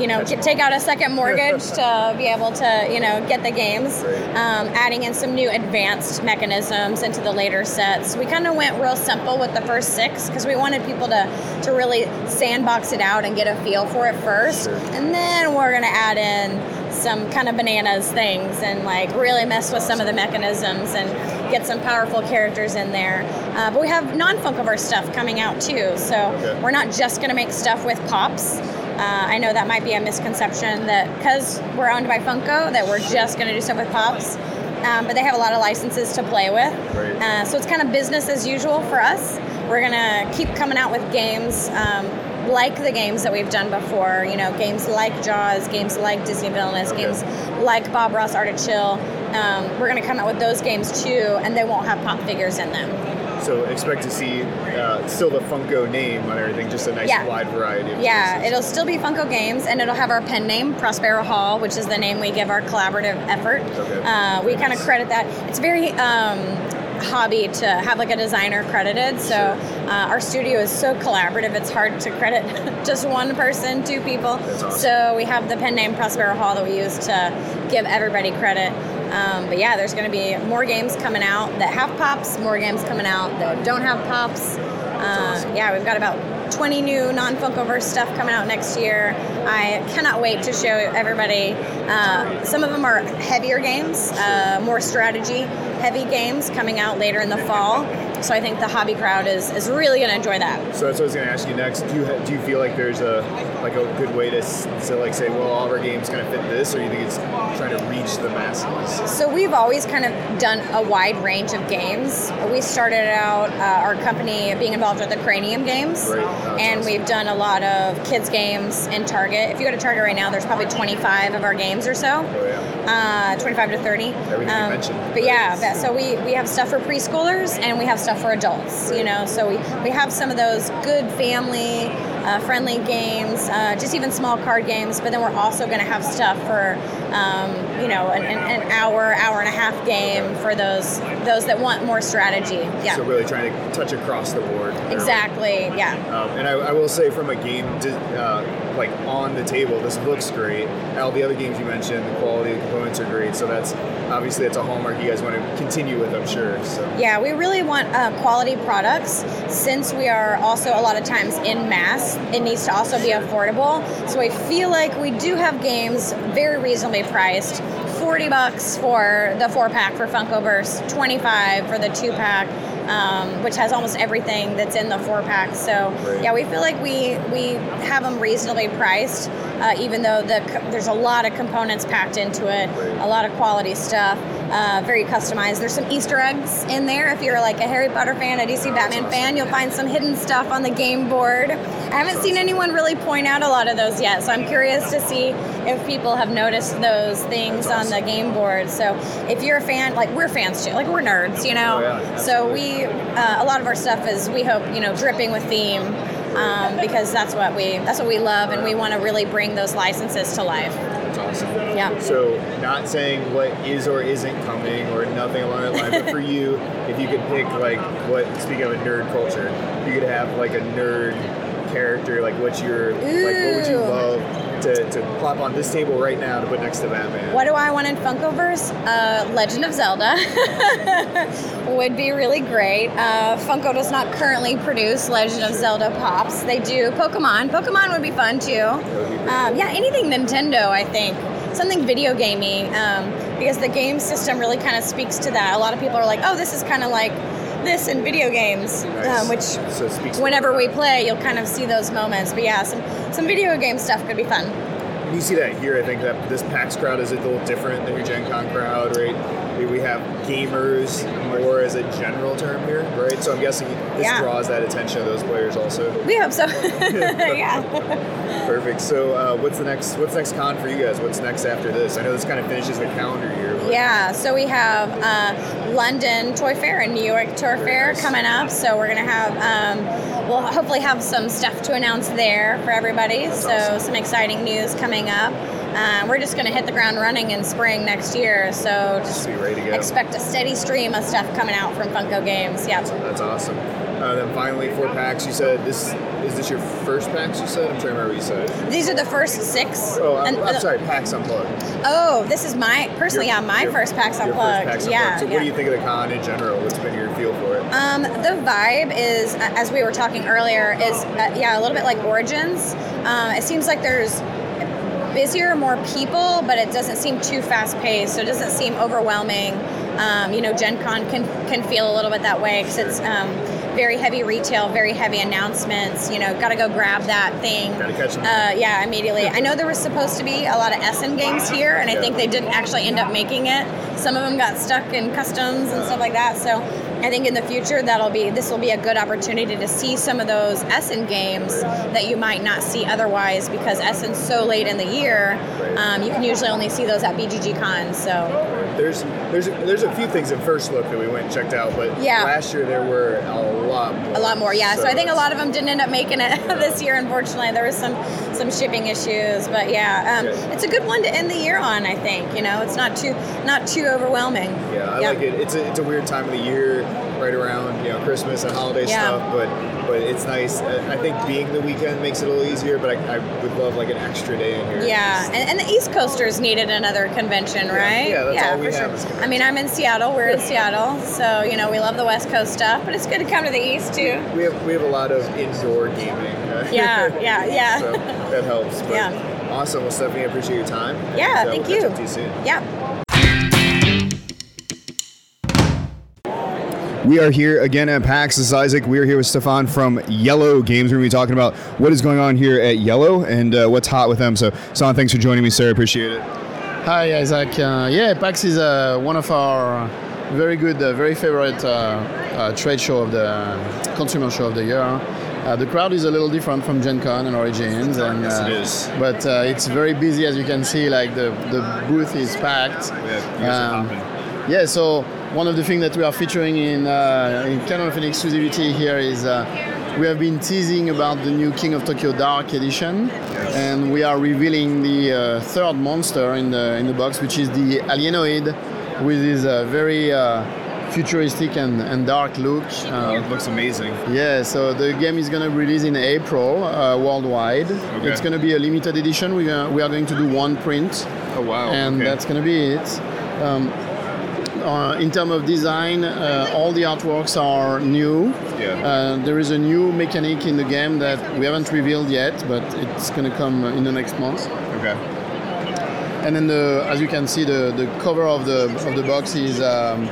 you know, take out a second mortgage to be able to, you know, get the games. Um, adding in some new advanced mechanisms into the later sets. We kind of went real simple with the first six because we wanted people to to really sandbox it out and get a feel for it first, and then we're gonna add in some kind of bananas things and like really mess with some of the mechanisms and get some powerful characters in there. Uh, but we have non-Funkoverse stuff coming out too, so we're not just gonna make stuff with pops. Uh, I know that might be a misconception that because we're owned by Funko that we're just going to do stuff with Pops, um, but they have a lot of licenses to play with. Uh, so it's kind of business as usual for us. We're going to keep coming out with games um, like the games that we've done before. You know, games like Jaws, games like Disney Villainous, games like Bob Ross Art of Chill. Um, we're going to come out with those games too, and they won't have pop figures in them. So expect to see uh, still the Funko name on everything, just a nice Yeah. wide variety. Of Yeah, it'll still be Funko Games, and it'll have our pen name, Prospero Hall, which is the name we give our collaborative effort. Uh, we kind of credit that. It's very um, hobby to have like a designer credited. So uh, our studio is so collaborative; it's hard to credit just one person, two people. So we have the pen name Prospero Hall that we use to give everybody credit. Um, but yeah, there's going to be more games coming out that have pops, more games coming out that don't have pops. Uh, yeah, we've got about 20 new non Funkoverse stuff coming out next year. I cannot wait to show everybody. Uh, some of them are heavier games, uh, more strategy heavy games coming out later in the fall. So I think the hobby crowd is, is really going to enjoy that. So that's what I was going to ask you next. Do you ha- do you feel like there's a like a good way to to like say, well, all of our games kind of fit this, or you think it's trying to reach the masses? So we've always kind of done a wide range of games. We started out uh, our company being involved with the Cranium games, and we've done a lot of kids games in Target. If you go to Target right now, there's probably 25 of our games or so, uh, 25 to 30. Everything you mentioned. But yeah, that, so we, we have stuff for preschoolers and we have stuff for adults. You know, so we, we have some of those good family uh, friendly games, uh, just even small card games. But then we're also going to have stuff for um, you know an, an, an hour, hour and a half game for those those that want more strategy. Yeah, So really trying to touch across the board. exactly. Yeah. Um, and I, I will say, from a game uh, like on the table, this looks great. All the other games you mentioned, the quality of the components are great. So that's obviously that's a hallmark you guys want to continue with, I'm sure. So Yeah, we really want uh, quality products since we are also a lot of times in mass. It needs to also be affordable. So I feel like we do have games very reasonably priced. 40 bucks for the four pack for Funkoverse, 25 for the two pack. Um, which has almost everything that's in the four pack. So yeah, we feel like we we have them reasonably priced, uh, even though the there's a lot of components packed into it, a lot of quality stuff. Uh, very customized. There's some Easter eggs in there. If you're like a Harry Potter fan, a DC Batman fan, you'll find some hidden stuff on the game board. I haven't seen anyone really point out a lot of those yet, so I'm curious to see if people have noticed those things on the game board. So if you're a fan, like we're fans too, like we're nerds, you know. Oh, yeah, so we, uh, a lot of our stuff is we hope you know dripping with theme. Um, because that's what we that's what we love, and we want to really bring those licenses to life. Awesome. Yeah. So, not saying what is or isn't coming or nothing along that line, but for you, if you could pick like what, speaking of a nerd culture, you could have like a nerd character, like what's your, like what would you Ooh. love to, to plop on this table right now to put next to Batman? What do I want in Funkoverse? Uh, Legend of Zelda would be really great. Uh, Funko does not currently produce Legend of Zelda pops. They do Pokemon. Pokemon would be fun too. Um, yeah, anything Nintendo, I think. Something video gamey, um, because the game system really kind of speaks to that. A lot of people are like, "Oh, this is kind of like this in video games," Nice. um, which So it speaks to whenever we play, you'll kind of see those moments. But yeah, some some video game stuff could be fun. And you see that here. I think that this PAX crowd is a little different than your Gen Con crowd, right? We- have gamers more as a general term here, right? So I'm guessing this Yeah. draws that attention of those players also. We hope so. yeah. Perfect. So uh, what's the next? What's next con for you guys? What's next after this? I know this kind of finishes the calendar year. Yeah, so we have uh, London Toy Fair and New York Toy Fair coming up. So we're gonna have, um, we'll hopefully have some stuff to announce there for everybody. so some exciting news coming up. Uh, we're just gonna hit the ground running in spring next year. So just Be ready to go. expect a steady stream of stuff coming out from Funko Games. Yeah. That's awesome. Uh, then finally, for PAX. you said this is this your first PAX? You said I'm trying to remember what you said. These are the first six. Oh, I'm, And- I'm sorry, PAX Unplugged. Oh, this is my personally, Your- yeah, my your- first PAX your first Unplugged. Yeah. Unplugged. So yeah. what do you think of the con in general? What's been your feel for it? Um, the vibe is, uh, as we were talking earlier, is uh, yeah, a little bit like Origins. Um, it seems like there's busier, more people, but it doesn't seem too fast paced, so it doesn't seem overwhelming. Um, you know, Gen Con can can feel a little bit that way because it's um, very heavy retail, very heavy announcements. You know, got to go grab that thing. Gotta catch 'em. Uh, yeah, immediately. I know there was supposed to be a lot of Essen games here, and I Yeah. think they didn't actually end up making it. Some of them got stuck in customs and stuff like that. So I think in the future that'll be this will be a good opportunity to see some of those Essen games that you might not see otherwise because Essen's so late in the year. Um, you can usually only see those at BGG Con. So There's there's there's a few things in first look that we went and checked out, but Yeah. last year there were a lot more. a lot more, yeah. So, I think a lot of them didn't end up making it this year. Unfortunately, there was some some shipping issues, but yeah, um, it's a good one to end the year on. I think you know it's not too not too overwhelming. Yeah, I like it. It's a, it's a weird time of the year, right around you know Christmas and holiday Yeah. stuff, but but it's nice. I think being the weekend makes it a little easier, but I, I would love like an extra day in here. Yeah, and, and the East Coasters needed another convention, right? yeah, that's all we for have is sure. I mean, I'm in Seattle. We're in Seattle, so you know we love the West Coast stuff, but it's good to come to the East too. We have we have a lot of indoor gaming. Yeah, yeah, yeah. so that helps. But Yeah. Awesome. Well, Stephanie, I appreciate your time. Yeah, And, uh, thank we'll you. you soon. Yeah. We are here again at PAX. This is Isaac. We are here with Stefan from IELLO Games. We're going to be talking about what is going on here at IELLO and uh, what's hot with them. So, Stefan, thanks for joining me, sir. Appreciate it. Hi, Isaac. Uh, yeah, PAX is uh, one of our very good, uh, very favorite uh, uh, trade show of the consumer show of the year. Uh, the crowd is a little different from Gen Con and Origins, and Yes, uh, it is. But uh, it's very busy, as you can see. Like the the booth is packed. Yeah, Um. Yeah, so one of the things that we are featuring in, uh, in kind of an exclusivity here is uh, we have been teasing about the new King of Tokyo Dark Edition, and we are revealing the uh, third monster in the in the box, which is the Alienoid, with his uh, very uh, futuristic and, and dark look. Uh, it looks amazing. yeah, so the game is going to release in April uh, worldwide. Okay. It's going to be a limited edition. We're gonna, we are going to do one print Oh wow. and okay. that's going to be it. Um, uh, in terms of design, uh, all the artworks are new. Yeah. Uh, there is a new mechanic in the game that we haven't revealed yet, but it's going to come in the next month. okay. And then, the, as you can see, the, the cover of the of the box is um,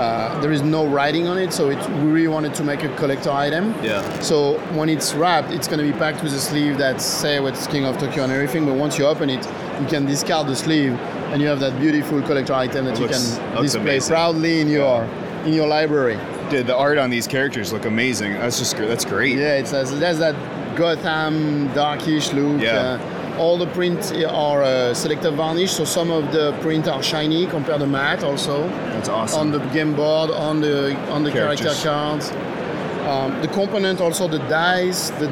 uh, there is no writing on it, so it, we really wanted to make a collector item. Yeah. So when it's wrapped, it's going to be packed with a sleeve that say what's King of Tokyo and everything. But once you open it, you can discard the sleeve, and you have that beautiful collector item that It you looks- can display amazing. proudly in your in your library. Dude, the art on these characters look amazing. That's just that's great. Yeah, it's has, it has that Gotham darkish look. Yeah. Uh, all the prints are uh, selective varnish, so some of the print are shiny compared to matte also. That's awesome. On the game board, on the on the character cards. Um, the component, also the dice, the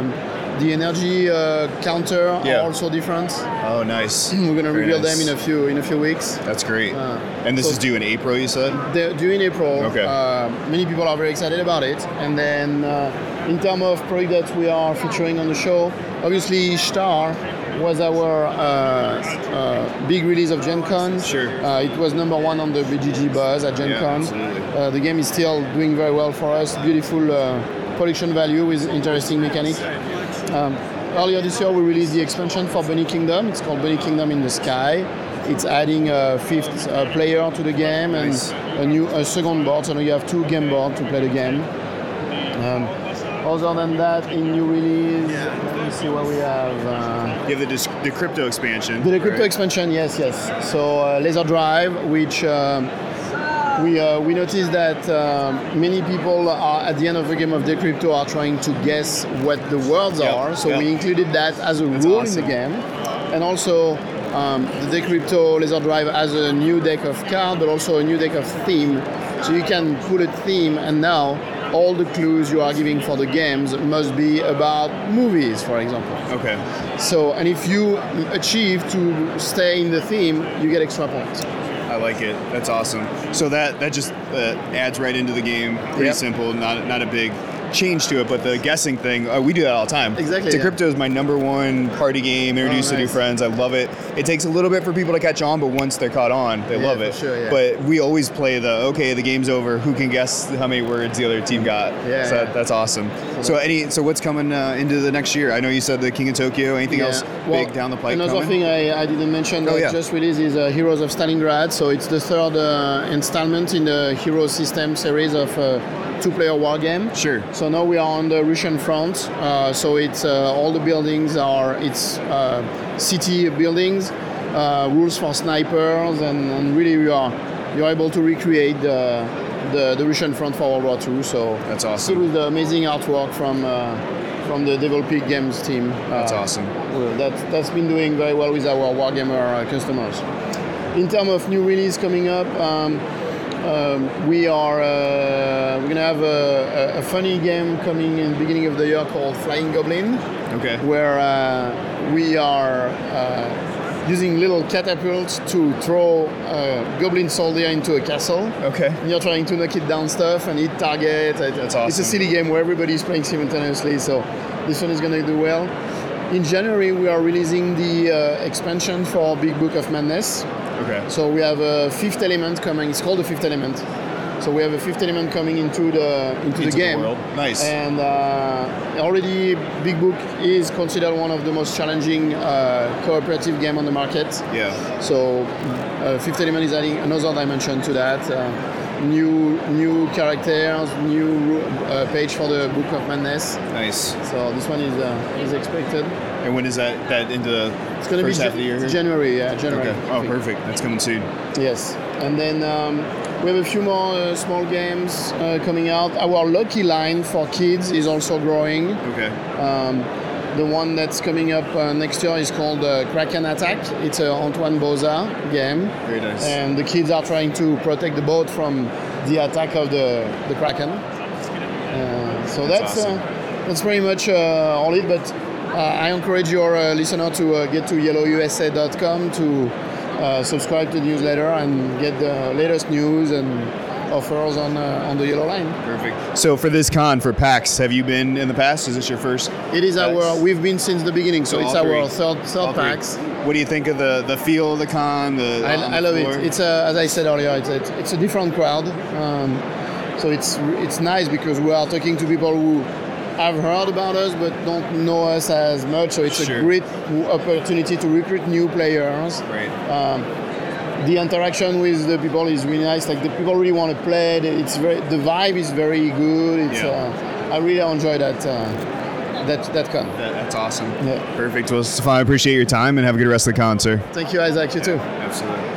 um, the energy uh, counter Yeah. are also different. Oh, nice. We're gonna Very reveal nice. them in a few in a few weeks. That's great. Uh, and this so- is due in April, you said? They're due in April. Okay. Uh, many people are very excited about it. And then, uh, in terms of product that we are featuring on the show, obviously Star was our uh, uh, big release of Gen Con. Sure. Uh, it was number one on the BGG buzz at Gen Yeah, Con. absolutely. Uh, the game is still doing very well for us. Beautiful uh, production value with interesting mechanic. Um, earlier this year, we released the expansion for Bunny Kingdom. It's called Bunny Kingdom in the Sky. It's adding a fifth uh, player to the game and Nice. a new a second board. So now you have two game boards to play the game. Um, other than that, in new release, let me see what we have. Uh, You have the, dis- Decrypto expansion. Decrypto right? expansion, yes, yes. So uh, Laser Drive, which um, we uh, we noticed that um, many people are at the end of the game of Decrypto are trying to guess what the words Yep, are. So yep. we included that as a That's rule in the game, and also. Um, the Decrypto Laser Drive has a new deck of cards, but also a new deck of theme. So you can put a theme, and now all the clues you are giving for the games must be about movies, for example. Okay. So, and if you achieve to stay in the theme, you get extra points. I like it. That's awesome. So that that just uh, adds right into the game. Pretty Yep. simple. Not not a big change to it, but the guessing thing, uh, we do that all the time. Exactly, To yeah. crypto is my number one party game. Introduce to new friends. I love it. It takes a little bit for people to catch on, but once they're caught on, they Yeah, love it. sure, yeah. But we always play the okay, the game's over. Who can guess how many words the other team got? Yeah, So. That, that's awesome. So any so what's coming uh, into the next year? I know you said the King of Tokyo. Anything Yeah. else Well, big down the pipe Another coming? thing I, I didn't mention Oh, that yeah. just released is uh, Heroes of Stalingrad. So it's the third uh, installment in the Hero System series of uh, two-player war game. Sure. So now we are on the Russian front. Uh, so it's uh, all the buildings are it's uh, city buildings, uh, rules for snipers, and, and really we are you're able to recreate the, the, the Russian front for World War II. So That's still awesome. with the amazing artwork from uh, from the Devil Pig Games team. That's Uh, awesome. that, that's been doing very well with our Wargamer uh, customers. In terms of new release coming up, um, um, we are uh, we're gonna have a, a, funny game coming in the beginning of the year called Flying Goblin, Okay. where uh, we are uh, using little catapults to throw a goblin soldier into a castle. Okay. And you're trying to knock it down stuff and hit target. That's It's a silly game where everybody's playing simultaneously, so this one is going to do well. In January, we are releasing the uh, expansion for Big Book of Madness. Okay. So we have a fifth element coming. It's called the fifth element. So we have a fifth element coming into the into, Into the the game. world. Nice. And uh, already, Big Book is considered one of the most challenging uh, cooperative game on the market. Yeah. So, uh, Fifth Element is adding another dimension to that. Uh, new new characters, new uh, page for the Book of Madness. Nice. So this one is uh, is expected. And when is that that into the It's going to be first half of the year? January. Yeah, January. Okay. Oh, perfect. That's coming soon. Yes, and then um, we have a few more uh, small games uh, coming out. Our Lucky line for kids is also growing. Okay. Um, the one that's coming up uh, next year is called uh, Kraken Attack. It's a Antoine Bauza game. Very nice. And the kids are trying to protect the boat from the attack of the, the Kraken. Uh, so That's that's awesome. uh, that's pretty much uh, all it. But uh, I encourage your uh, listener to uh, get to iellousa.com to uh, subscribe to the newsletter and get the latest news and offers on uh, on the IELLO Line. Perfect. So for this con for PAX, have you been in the past? Is this your first? It is PAX? our we've been since the beginning, so, So it's our three. third All third. PAX. What do you think of the the feel of the con? The I, on I love floor? it. It's a, as I said earlier, it's a, it's a different crowd. Um, so it's it's nice because we are talking to people who have heard about us but don't know us as much. So it's Sure. a great opportunity to recruit new players. Right. Um, the interaction with the people is really nice. Like the people really want to play. It's very the vibe is very good. It's uh, I really enjoy that. Uh, that that con. That's awesome. Yeah. Perfect. Well, Stefan, I appreciate your time and have a good rest of the concert. Thank you, Isaac. You too. Absolutely.